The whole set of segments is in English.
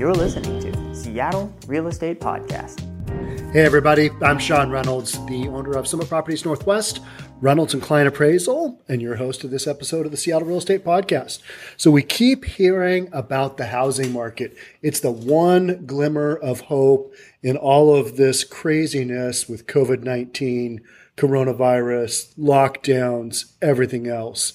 You're listening to Seattle Real Estate Podcast. Hey, everybody, I'm Sean Reynolds, the owner of Summit Properties Northwest, Reynolds and Kline Appraisal, and your host of this episode of the Seattle Real Estate Podcast. So, we keep hearing about the housing market. It's the one glimmer of hope in all of this craziness with COVID 19 coronavirus, lockdowns, everything else.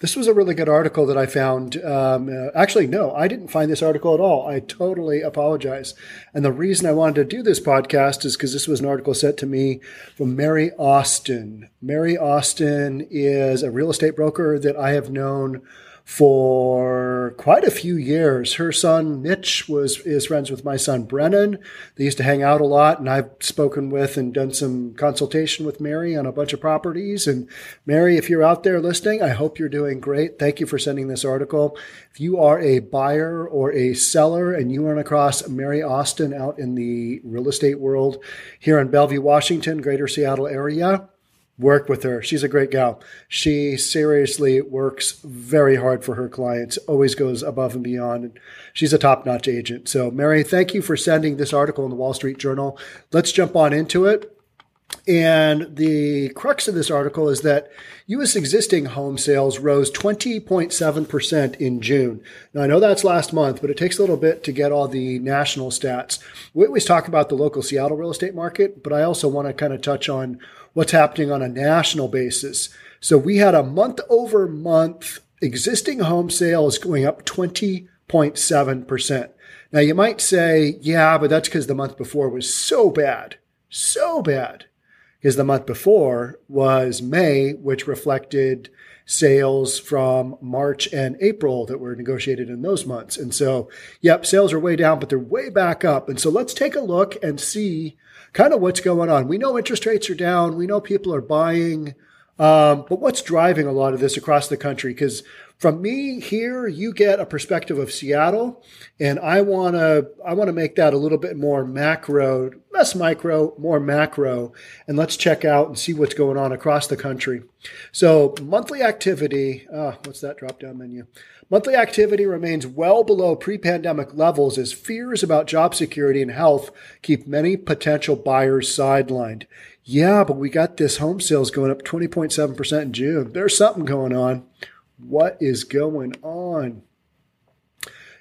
This was a really good article that I found. Um, uh, actually, no, I didn't find this article at all. I totally apologize. And the reason I wanted to do this podcast is because this was an article sent to me from Mary Austin. Mary Austin is a real estate broker that I have known for quite a few years. Her son Mitch was is friends with my son Brennan. They used to hang out a lot, and I've spoken with and done some consultation with Mary on a bunch of properties. And Mary, if you're out there listening, I hope you're doing great. Thank you for sending this article. If you are a buyer or a seller and you run across Mary Austin out in the real estate world here in Bellevue, Washington, Greater Seattle area work with her. She's a great gal. She seriously works very hard for her clients, always goes above and beyond. She's a top notch agent. So, Mary, thank you for sending this article in the Wall Street Journal. Let's jump on into it. And the crux of this article is that U.S. existing home sales rose 20.7% in June. Now, I know that's last month, but it takes a little bit to get all the national stats. We always talk about the local Seattle real estate market, but I also want to kind of touch on what's happening on a national basis. So we had a month over month existing home sales going up 20.7%. Now you might say, yeah, but that's because the month before was so bad, so bad. Because the month before was May, which reflected sales from March and April that were negotiated in those months. And so, yep, sales are way down, but they're way back up. And so let's take a look and see kind of what's going on. We know interest rates are down. We know people are buying. Um, but what's driving a lot of this across the country? Because from me here, you get a perspective of Seattle, and I want to I want to make that a little bit more macro, less micro, more macro, and let's check out and see what's going on across the country. So monthly activity, uh, what's that drop down menu? Monthly activity remains well below pre-pandemic levels as fears about job security and health keep many potential buyers sidelined. Yeah, but we got this home sales going up 20.7% in June. There's something going on. What is going on?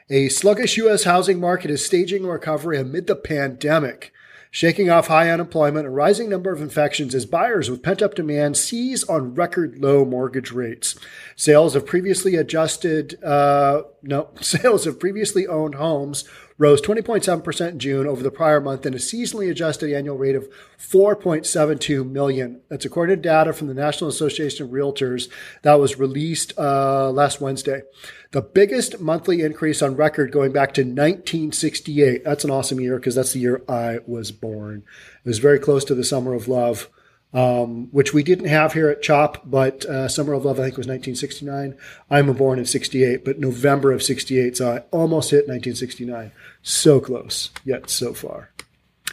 A sluggish U.S. housing market is staging a recovery amid the pandemic, shaking off high unemployment and rising number of infections as buyers with pent up demand seize on record low mortgage rates. Sales of previously adjusted, uh, no, sales of previously owned homes rose 20.7% in June over the prior month and a seasonally adjusted annual rate of 4.72 million. That's according to data from the National Association of Realtors that was released uh, last Wednesday. The biggest monthly increase on record going back to 1968. That's an awesome year because that's the year I was born. It was very close to the summer of love um, which we didn't have here at CHOP, but uh, Summer of Love, I think, was 1969. I'm born in 68, but November of 68, so I almost hit 1969. So close, yet so far.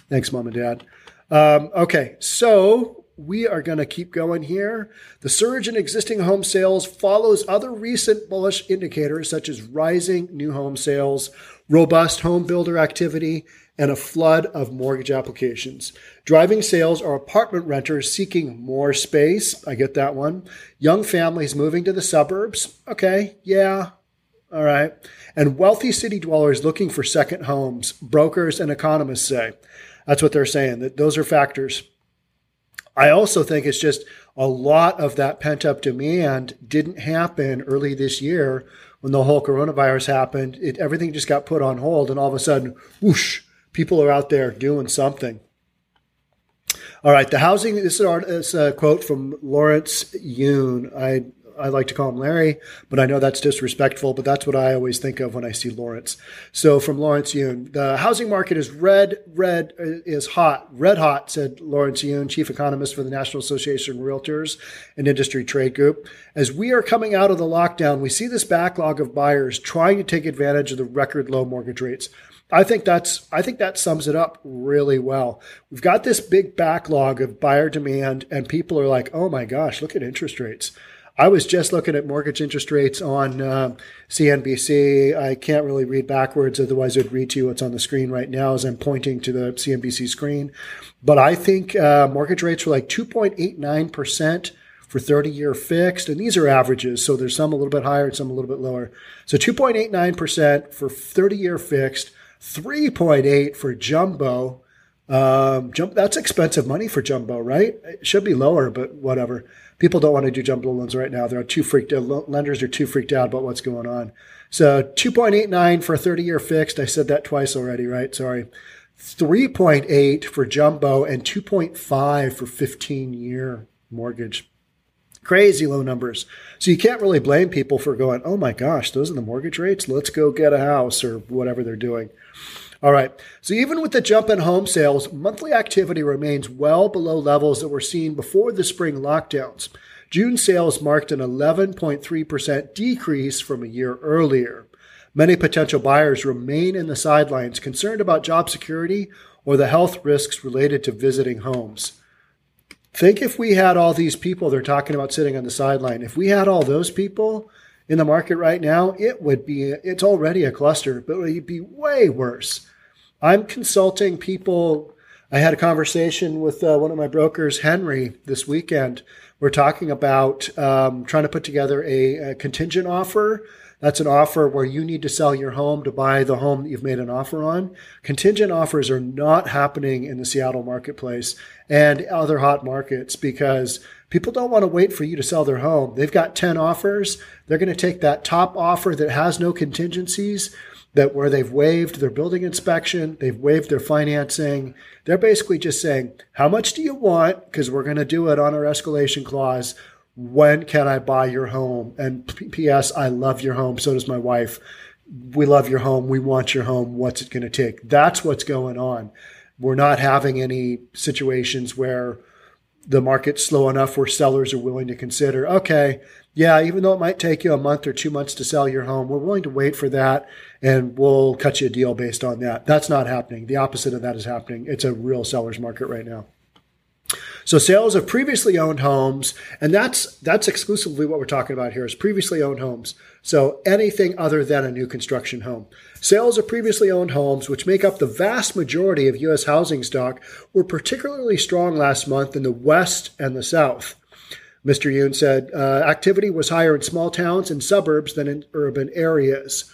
Thanks, Mom and Dad. Um, okay, so we are going to keep going here. The surge in existing home sales follows other recent bullish indicators, such as rising new home sales, robust home builder activity, and a flood of mortgage applications. Driving sales are apartment renters seeking more space. I get that one. Young families moving to the suburbs. Okay, yeah, all right. And wealthy city dwellers looking for second homes, brokers and economists say. That's what they're saying, that those are factors. I also think it's just a lot of that pent up demand didn't happen early this year when the whole coronavirus happened. It, everything just got put on hold, and all of a sudden, whoosh, people are out there doing something. All right, the housing. This is a quote from Lawrence Yun. I I like to call him Larry, but I know that's disrespectful. But that's what I always think of when I see Lawrence. So from Lawrence Yun, the housing market is red, red uh, is hot, red hot, said Lawrence Yun, chief economist for the National Association of Realtors and Industry Trade Group. As we are coming out of the lockdown, we see this backlog of buyers trying to take advantage of the record low mortgage rates. I think that's I think that sums it up really well. We've got this big backlog of buyer demand and people are like, "Oh my gosh, look at interest rates." I was just looking at mortgage interest rates on uh, CNBC. I can't really read backwards, otherwise, I'd read to you what's on the screen right now as I'm pointing to the CNBC screen. But I think uh, mortgage rates were like 2.89% for 30 year fixed. And these are averages. So there's some a little bit higher and some a little bit lower. So 2.89% for 30 year fixed, 3.8 for jumbo. Um, jump, that's expensive money for jumbo, right? It should be lower, but whatever. People don't want to do jumbo loans right now. They're too freaked out. Lenders are too freaked out about what's going on. So 2.89 for a 30 year fixed. I said that twice already, right? Sorry. 3.8 for jumbo and 2.5 for 15 year mortgage. Crazy low numbers. So you can't really blame people for going, oh my gosh, those are the mortgage rates. Let's go get a house or whatever they're doing. All right. So even with the jump in home sales, monthly activity remains well below levels that were seen before the spring lockdowns. June sales marked an 11.3% decrease from a year earlier. Many potential buyers remain in the sidelines, concerned about job security or the health risks related to visiting homes. Think if we had all these people they're talking about sitting on the sideline, if we had all those people in the market right now, it would be, it's already a cluster, but it would be way worse. I'm consulting people. I had a conversation with uh, one of my brokers, Henry, this weekend. We're talking about um, trying to put together a, a contingent offer that's an offer where you need to sell your home to buy the home that you've made an offer on. Contingent offers are not happening in the Seattle marketplace and other hot markets because people don't want to wait for you to sell their home. They've got 10 offers. They're going to take that top offer that has no contingencies that where they've waived their building inspection, they've waived their financing. They're basically just saying, how much do you want? Because we're going to do it on our escalation clause when can I buy your home? And P.S. I love your home. So does my wife. We love your home. We want your home. What's it going to take? That's what's going on. We're not having any situations where the market's slow enough where sellers are willing to consider, okay, yeah, even though it might take you a month or two months to sell your home, we're willing to wait for that and we'll cut you a deal based on that. That's not happening. The opposite of that is happening. It's a real seller's market right now. So sales of previously owned homes, and that's that's exclusively what we're talking about here is previously owned homes. So anything other than a new construction home. Sales of previously owned homes, which make up the vast majority of U.S. housing stock, were particularly strong last month in the West and the South. Mr. Yun said uh, activity was higher in small towns and suburbs than in urban areas.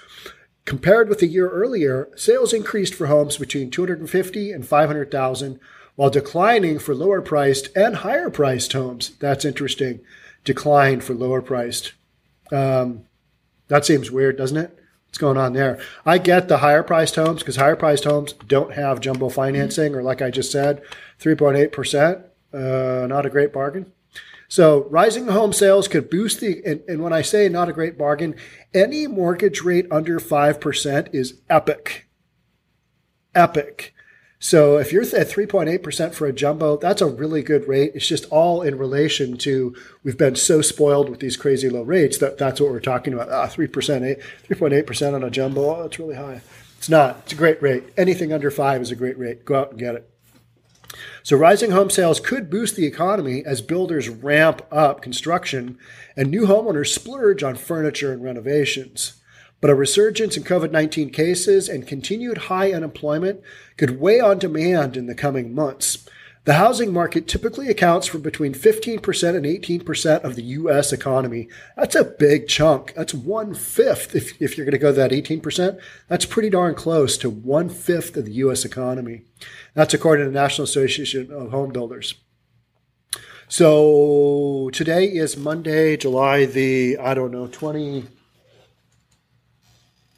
Compared with a year earlier, sales increased for homes between 250 and 500,000 while declining for lower priced and higher priced homes. That's interesting. Decline for lower priced. Um, that seems weird, doesn't it? What's going on there? I get the higher priced homes because higher priced homes don't have jumbo financing, or like I just said, 3.8%. Uh, not a great bargain. So rising home sales could boost the, and, and, when I say not a great bargain, any mortgage rate under 5% is epic. Epic. So if you're at 3.8% for a jumbo, that's a really good rate. It's just all in relation to we've been so spoiled with these crazy low rates that that's what we're talking about. Ah, 3%, 3.8% on a jumbo, oh, that's really high. It's not. It's a great rate. Anything under 5 is a great rate. Go out and get it. So rising home sales could boost the economy as builders ramp up construction and new homeowners splurge on furniture and renovations. But a resurgence in COVID 19 cases and continued high unemployment could weigh on demand in the coming months. The housing market typically accounts for between 15% and 18% of the U.S. economy. That's a big chunk. That's one fifth. If, if you're going to go that 18%, that's pretty darn close to one fifth of the U.S. economy. That's according to the National Association of Home Builders. So today is Monday, July the, I don't know, 20,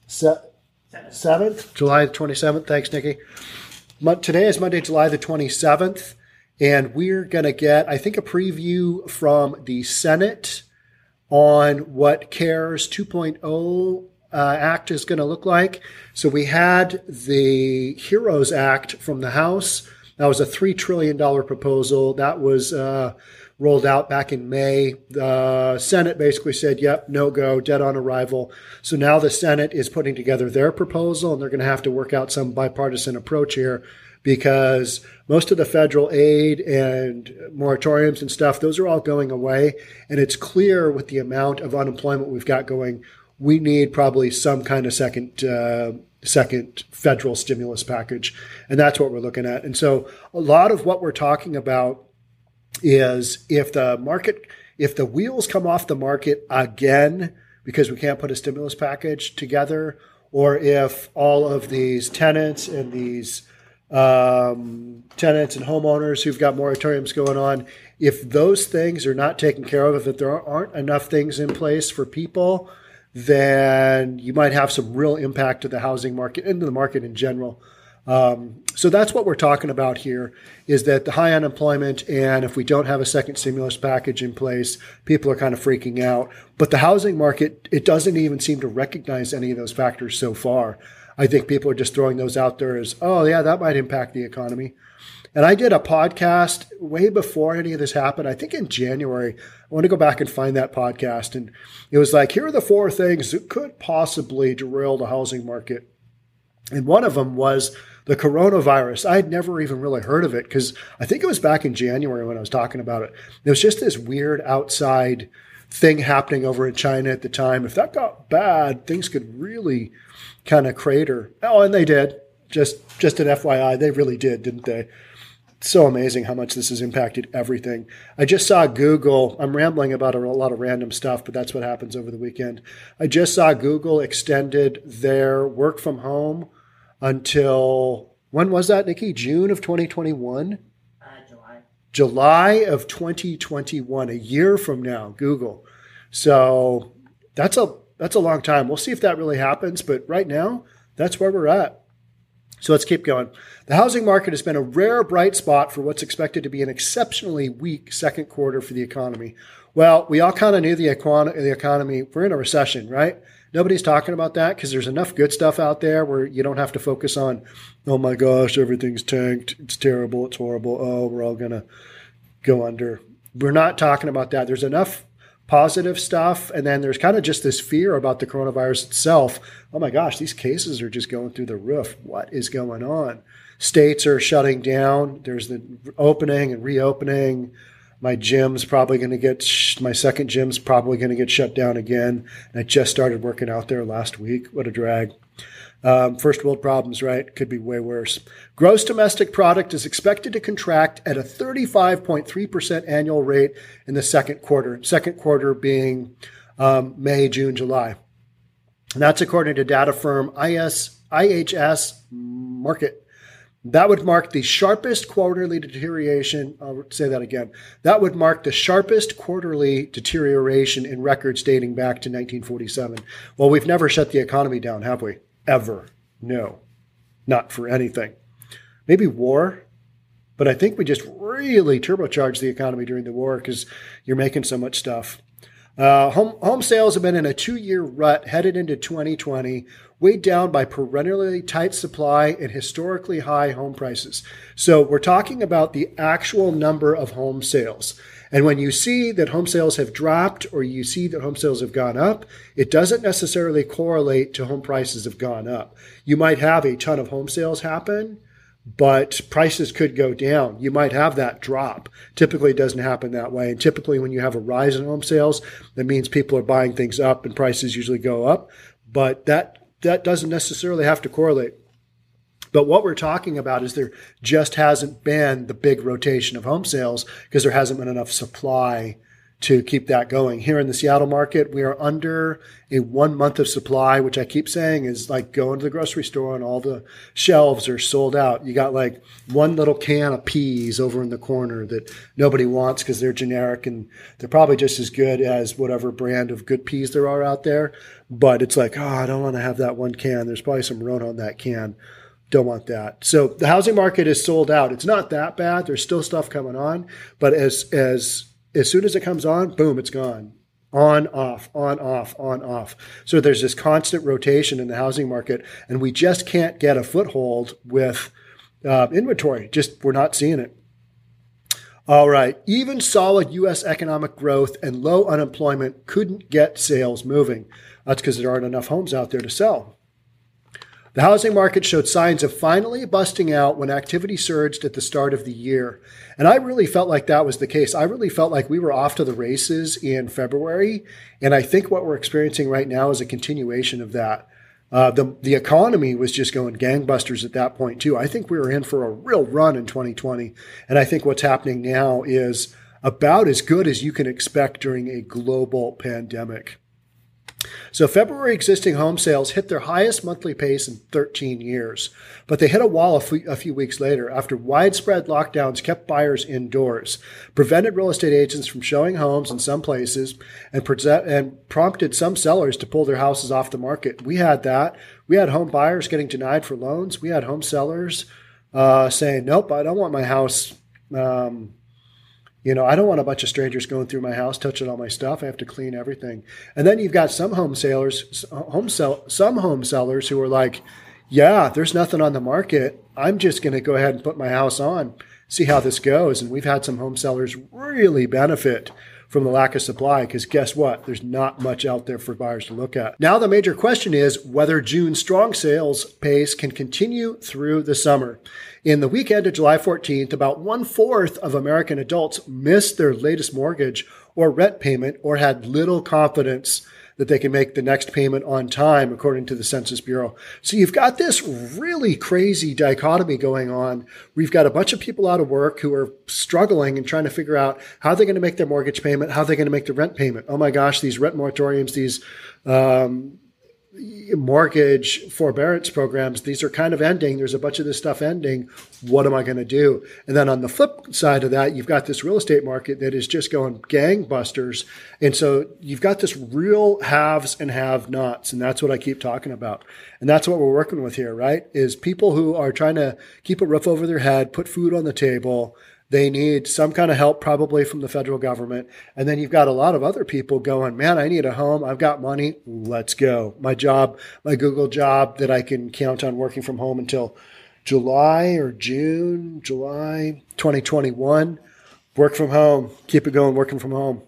seventh, July the twenty seventh. Thanks, Nikki. Today is Monday, July the twenty seventh, and we're gonna get, I think, a preview from the Senate on what CARES 2.0 uh, Act is going to look like. So we had the HEROES Act from the House. That was a $3 trillion proposal. That was uh, rolled out back in May. The Senate basically said, yep, no go, dead on arrival. So now the Senate is putting together their proposal and they're going to have to work out some bipartisan approach here because most of the federal aid and moratoriums and stuff, those are all going away. And it's clear with the amount of unemployment we've got going, we need probably some kind of second uh, second federal stimulus package, and that's what we're looking at. And so, a lot of what we're talking about is if the market, if the wheels come off the market again because we can't put a stimulus package together, or if all of these tenants and these um, tenants and homeowners who've got moratoriums going on, if those things are not taken care of, if there aren't enough things in place for people, then you might have some real impact to the housing market and to the market in general. Um, so that's what we're talking about here is that the high unemployment and if we don't have a second stimulus package in place, people are kind of freaking out. But the housing market, it doesn't even seem to recognize any of those factors so far. I think people are just throwing those out there as, oh, yeah, that might impact the economy. And I did a podcast way before any of this happened. I think in January. I want to go back and find that podcast. And it was like, here are the four things that could possibly derail the housing market. And one of them was the coronavirus. I had never even really heard of it because I think it was back in January when I was talking about it. There was just this weird outside thing happening over in China at the time. If that got bad, things could really kind of crater. Oh, and they did. Just just an FYI, they really did, didn't they? so amazing how much this has impacted everything. I just saw Google. I'm rambling about a, lot of random stuff, but that's what happens over the weekend. I just saw Google extended their work from home until when was that, Nikki? June of 2021? Uh, July. July of 2021, a year from now, Google. So that's a that's a long time. We'll see if that really happens, but right now, that's where we're at. So let's keep going. The housing market has been a rare bright spot for what's expected to be an exceptionally weak second quarter for the economy. Well, we all kind of knew the, econ- the economy, we're in a recession, right? Nobody's talking about that because there's enough good stuff out there where you don't have to focus on, oh my gosh, everything's tanked. It's terrible. It's horrible. Oh, we're all going to go under. We're not talking about that. There's enough positive stuff. And then there's kind of just this fear about the coronavirus itself. Oh my gosh, these cases are just going through the roof. What is going on? States are shutting down. There's the opening and reopening. My gym's probably going to get, my second gym's probably going to get shut down again. And I just started working out there last week. What a drag. Um, first world problems, right? Could be way worse. Gross domestic product is expected to contract at a 35.3% annual rate in the second quarter, second quarter being um, May, June, July. And that's according to data firm IS, IHS Markit. That would mark the sharpest quarterly deterioration. I'll say that again. That would mark the sharpest quarterly deterioration in records dating back to 1947. Well, we've never shut the economy down, have we? ever. No, not for anything. Maybe war, but I think we just really turbocharged the economy during the war because you're making so much stuff. Uh, home, home sales have been in a two year rut headed into 2020, weighed down by perennially tight supply and historically high home prices. So we're talking about the actual number of home sales. And when you see that home sales have dropped or you see that home sales have gone up, it doesn't necessarily correlate to home prices have gone up. You might have a ton of home sales happen, but prices could go down. You might have that drop. Typically, it doesn't happen that way. And typically, when you have a rise in home sales, that means people are buying things up and prices usually go up. But that that doesn't necessarily have to correlate. But what we're talking about is there just hasn't been the big rotation of home sales because there hasn't been enough supply to keep that going. Here in the Seattle market, we are under a one month of supply, which I keep saying is like going to the grocery store and all the shelves are sold out. You got like one little can of peas over in the corner that nobody wants because they're generic and they're probably just as good as whatever brand of good peas there are out there. But it's like, oh, I don't want to have that one can. There's probably some Rona on that can. Don't want that. So the housing market is sold out. It's not that bad. There's still stuff coming on, but as as as soon as it comes on, boom, it's gone. On, off, on, off, on, off. So there's this constant rotation in the housing market, and we just can't get a foothold with uh, inventory. Just we're not seeing it. All right. Even solid U.S. economic growth and low unemployment couldn't get sales moving. That's because there aren't enough homes out there to sell. The housing market showed signs of finally busting out when activity surged at the start of the year. And I really felt like that was the case. I really felt like we were off to the races in February. And I think what we're experiencing right now is a continuation of that. Uh, the the economy was just going gangbusters at that point too. I think we were in for a real run in 2020, and I think what's happening now is about as good as you can expect during a global pandemic. So February existing home sales hit their highest monthly pace in 13 years, but they hit a wall a few, weeks later after widespread lockdowns kept buyers indoors, prevented real estate agents from showing homes in some places, and, and prompted some sellers to pull their houses off the market. We had that. We had home buyers getting denied for loans. We had home sellers uh, saying, "Nope, I don't want my house." Um, you know, I don't want a bunch of strangers going through my house, touching all my stuff. I have to clean everything. And then you've got some home sellers, home sell, some home sellers who are like, "Yeah, there's nothing on the market. I'm just going to go ahead and put my house on, see how this goes." And we've had some home sellers really benefit from the lack of supply because guess what? There's not much out there for buyers to look at. Now, the major question is whether June's strong sales pace can continue through the summer. In the weekend of July 14th, about one fourth of American adults missed their latest mortgage or rent payment or had little confidence that they can make the next payment on time, according to the Census Bureau. So you've got this really crazy dichotomy going on. We've got a bunch of people out of work who are struggling and trying to figure out how they're going to make their mortgage payment, how they're going to make the rent payment. Oh my gosh, these rent moratoriums, these um, mortgage forbearance programs, these are kind of ending. There's a bunch of this stuff ending. What am I going to do? And then on the flip side of that, you've got this real estate market that is just going gangbusters. And so you've got this real haves and have nots. And that's what I keep talking about. And that's what we're working with here, right? Is people who are trying to keep a roof over their head, put food on the table, they need some kind of help, probably from the federal government. And then you've got a lot of other people going, man, I need a home. I've got money. Let's go. My job, my Google job that I can count on working from home until July or June, July 2021. Work from home. Keep it going, working from home.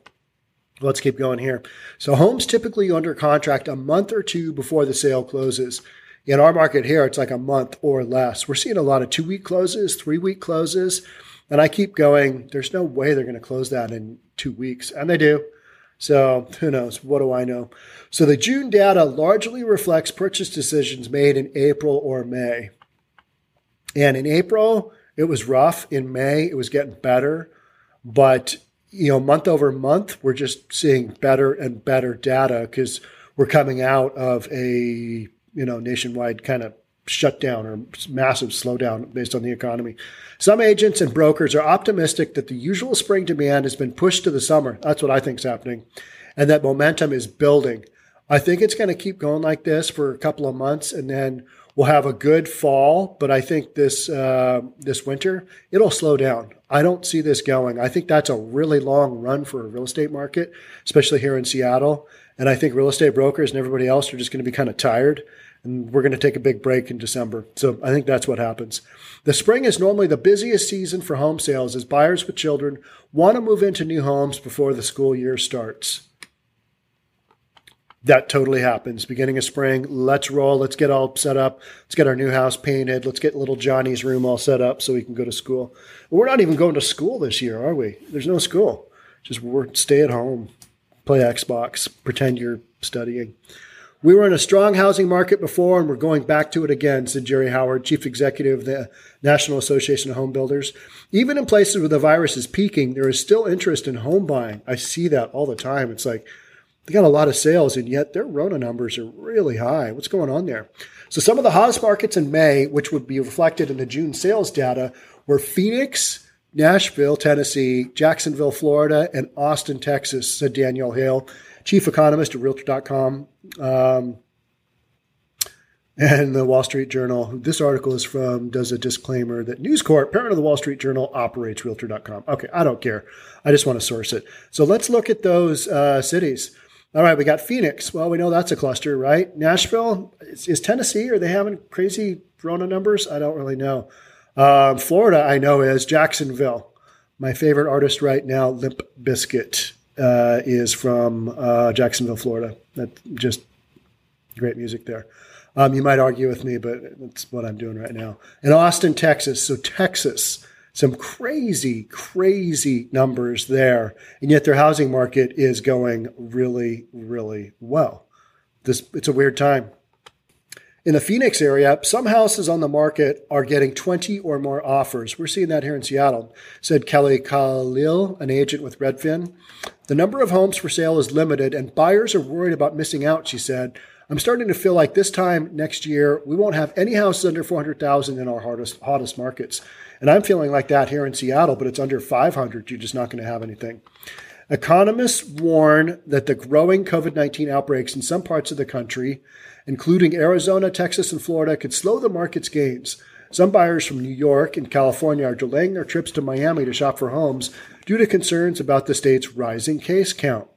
Let's keep going here. So homes typically under contract a month or two before the sale closes. In our market here, it's like a month or less. We're seeing a lot of two week closes, three week closes. And I keep going, there's no way they're going to close that in two weeks. And they do. So who knows? What do I know? So the June data largely reflects purchase decisions made in April or May. And in April, it was rough. In May, it was getting better. But, you know, month over month, we're just seeing better and better data because we're coming out of a, you know, nationwide kind of shutdown or massive slowdown based on the economy. Some agents and brokers are optimistic that the usual spring demand has been pushed to the summer. That's what I think is happening. And that momentum is building. I think it's going to keep going like this for a couple of months and then we'll have a good fall. But I think this, uh, this winter, it'll slow down. I don't see this going. I think that's a really long run for a real estate market, especially here in Seattle. And I think real estate brokers and everybody else are just going to be kind of tired and we're going to take a big break in December. So I think that's what happens. The spring is normally the busiest season for home sales as buyers with children want to move into new homes before the school year starts. That totally happens. Beginning of spring, let's roll. Let's get all set up. Let's get our new house painted. Let's get little Johnny's room all set up so we can go to school. We're not even going to school this year, are we? There's no school. Just we're stay at home, play Xbox, pretend you're studying. We were in a strong housing market before, and we're going back to it again, said Jerry Howard, chief executive of the National Association of Home Builders. Even in places where the virus is peaking, there is still interest in home buying. I see that all the time. It's like they got a lot of sales, and yet their Rona numbers are really high. What's going on there? So some of the hottest markets in May, which would be reflected in the June sales data, were Phoenix, Nashville, Tennessee, Jacksonville, Florida, and Austin, Texas, said Danielle Hale chief economist at Realtor.com. Um, and the Wall Street Journal. This article is from, does a disclaimer that News Corp, parent of the Wall Street Journal, operates Realtor.com. Okay, I don't care. I just want to source it. So let's look at those uh, cities. All right, we got Phoenix. Well, we know that's a cluster, right? Nashville is, is Tennessee. Are they having crazy Rona numbers? I don't really know. Um, Florida, I know is Jacksonville. My favorite artist right now, Limp Bizkit, uh, is from uh, Jacksonville, Florida. That just great music there. Um, you might argue with me, but that's what I'm doing right now. In Austin, Texas. So Texas, some crazy, crazy numbers there, and yet their housing market is going really, really well. This it's a weird time. In the Phoenix area, some houses on the market are getting 20 or more offers. We're seeing that here in Seattle, said Kelly Khalil, an agent with Redfin. The number of homes for sale is limited and buyers are worried about missing out, she said. I'm starting to feel like this time next year, we won't have any houses under 400,000 in our hottest, hottest markets. And I'm feeling like that here in Seattle, but it's under 500. You're just not going to have anything. Economists warn that the growing COVID 19 outbreaks in some parts of the country including Arizona, Texas, and Florida, could slow the market's gains. Some buyers from New York and California are delaying their trips to Miami to shop for homes due to concerns about the state's rising case count.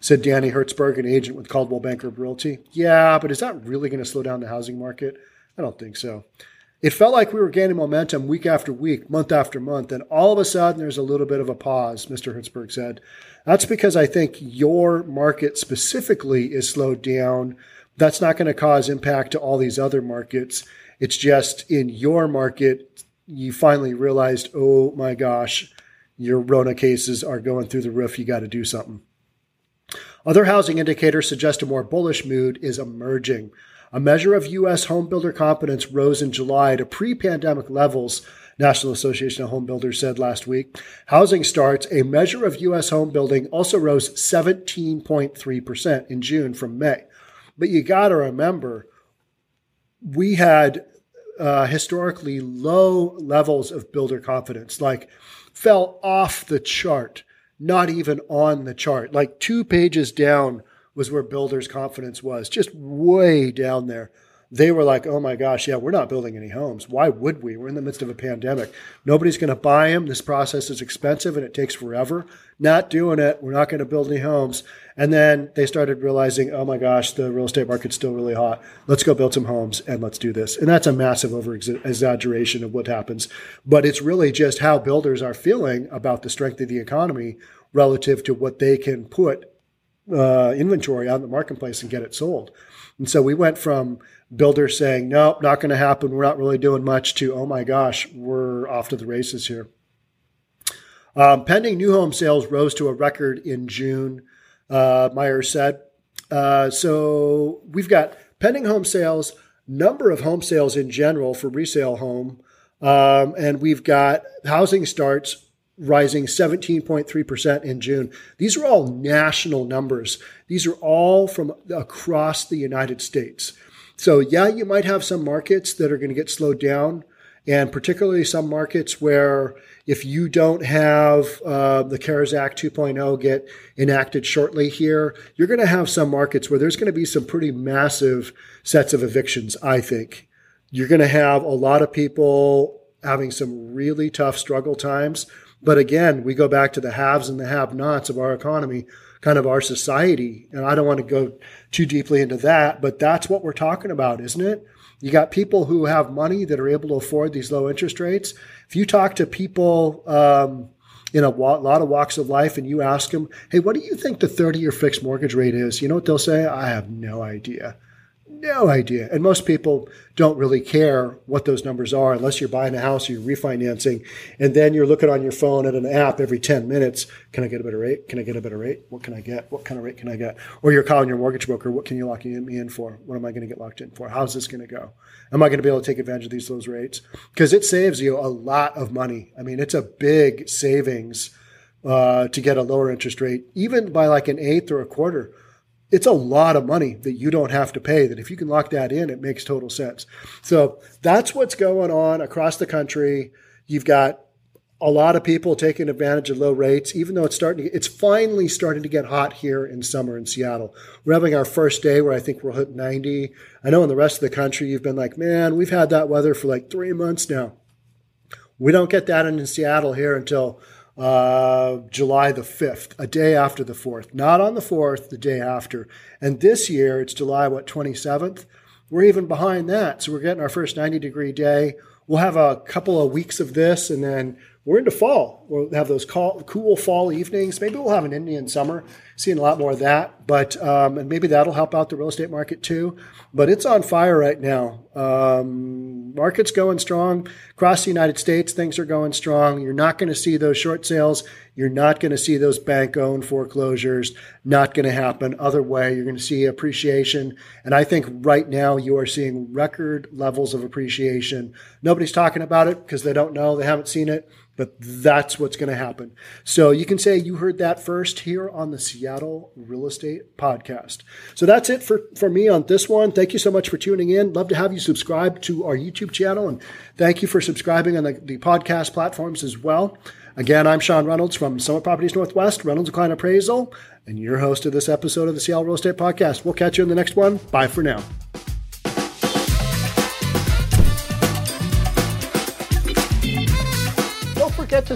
Said Danny Hertzberg, an agent with Coldwell Banker Realty. Yeah, but is that really going to slow down the housing market? I don't think so. It felt like we were gaining momentum week after week, month after month, and all of a sudden there's a little bit of a pause, Mr. Hertzberg said. That's because I think your market specifically is slowed down that's not going to cause impact to all these other markets. It's just in your market, you finally realized, oh my gosh, your Rona cases are going through the roof. You got to do something. Other housing indicators suggest a more bullish mood is emerging. A measure of U.S. homebuilder confidence rose in July to pre pandemic levels, National Association of Home Builders said last week. Housing starts, a measure of U.S. home building, also rose 17.3% in June from May. But you got to remember, we had uh, historically low levels of builder confidence, like fell off the chart, not even on the chart. Like two pages down was where builders' confidence was, just way down there they were like, oh my gosh, yeah, we're not building any homes. Why would we? We're in the midst of a pandemic. Nobody's going to buy them. This process is expensive and it takes forever. Not doing it. We're not going to build any homes. And then they started realizing, oh my gosh, the real estate market's still really hot. Let's go build some homes and let's do this. And that's a massive over exaggeration of what happens. But it's really just how builders are feeling about the strength of the economy relative to what they can put uh, inventory on the marketplace and get it sold. And so we went from builders saying, nope, not going to happen. We're not really doing much to, oh my gosh, we're off to the races here. Um, pending new home sales rose to a record in June, uh, Myers said. Uh, so we've got pending home sales, number of home sales in general for resale home, um, and we've got housing starts rising 17.3% in June. These are all national numbers. These are all from across the United States. So, yeah, you might have some markets that are going to get slowed down, and particularly some markets where if you don't have uh, the CARES Act 2.0 get enacted shortly here, you're going to have some markets where there's going to be some pretty massive sets of evictions, I think. You're going to have a lot of people having some really tough struggle times. But again, we go back to the haves and the have nots of our economy kind of our society. And I don't want to go too deeply into that, but that's what we're talking about, isn't it? You got people who have money that are able to afford these low interest rates. If you talk to people um, in a lot of walks of life and you ask them, hey, what do you think the 30 year fixed mortgage rate is? You know what they'll say? I have no idea no idea. And most people don't really care what those numbers are unless you're buying a house or you're refinancing. And then you're looking on your phone at an app every 10 minutes. Can I get a better rate? Can I get a better rate? What can I get? What kind of rate can I get? Or you're calling your mortgage broker. What can you lock me in for? What am I going to get locked in for? How's this going to go? Am I going to be able to take advantage of these those rates? Because it saves you a lot of money. I mean, it's a big savings uh, to get a lower interest rate, even by like an eighth or a quarter it's a lot of money that you don't have to pay that if you can lock that in it makes total sense. So that's what's going on across the country. You've got a lot of people taking advantage of low rates even though it's starting to, it's finally starting to get hot here in summer in seattle. We're having our first day where i think we'll hit 90 i know in the rest of the country you've been like man we've had that weather for like three months now. We don't get that in seattle here until uh, July the 5th, a day after the 4th, not on the 4th, the day after. And this year, it's July, what, 27th? We're even behind that. So we're getting our first 90 degree day. We'll have a couple of weeks of this and then we're into fall. We'll have those cool fall evenings. Maybe we'll have an Indian summer. Seeing a lot more of that, but um, and maybe that'll help out the real estate market too. But it's on fire right now. Um, market's going strong across the United States. Things are going strong. You're not going to see those short sales. You're not going to see those bank-owned foreclosures. Not going to happen. Other way, you're going to see appreciation. And I think right now you are seeing record levels of appreciation. Nobody's talking about it because they don't know. They haven't seen it but that's what's going to happen. So you can say you heard that first here on the Real Estate Podcast. So that's it for, for me on this one. Thank you so much for tuning in. Love to have you subscribe to our YouTube channel and thank you for subscribing on the, the podcast platforms as well. Again, I'm Sean Reynolds from Summit Properties Northwest, Reynolds Klein Appraisal, and your host of this episode of the Seattle Real Estate Podcast. We'll catch you in the next one. Bye for now.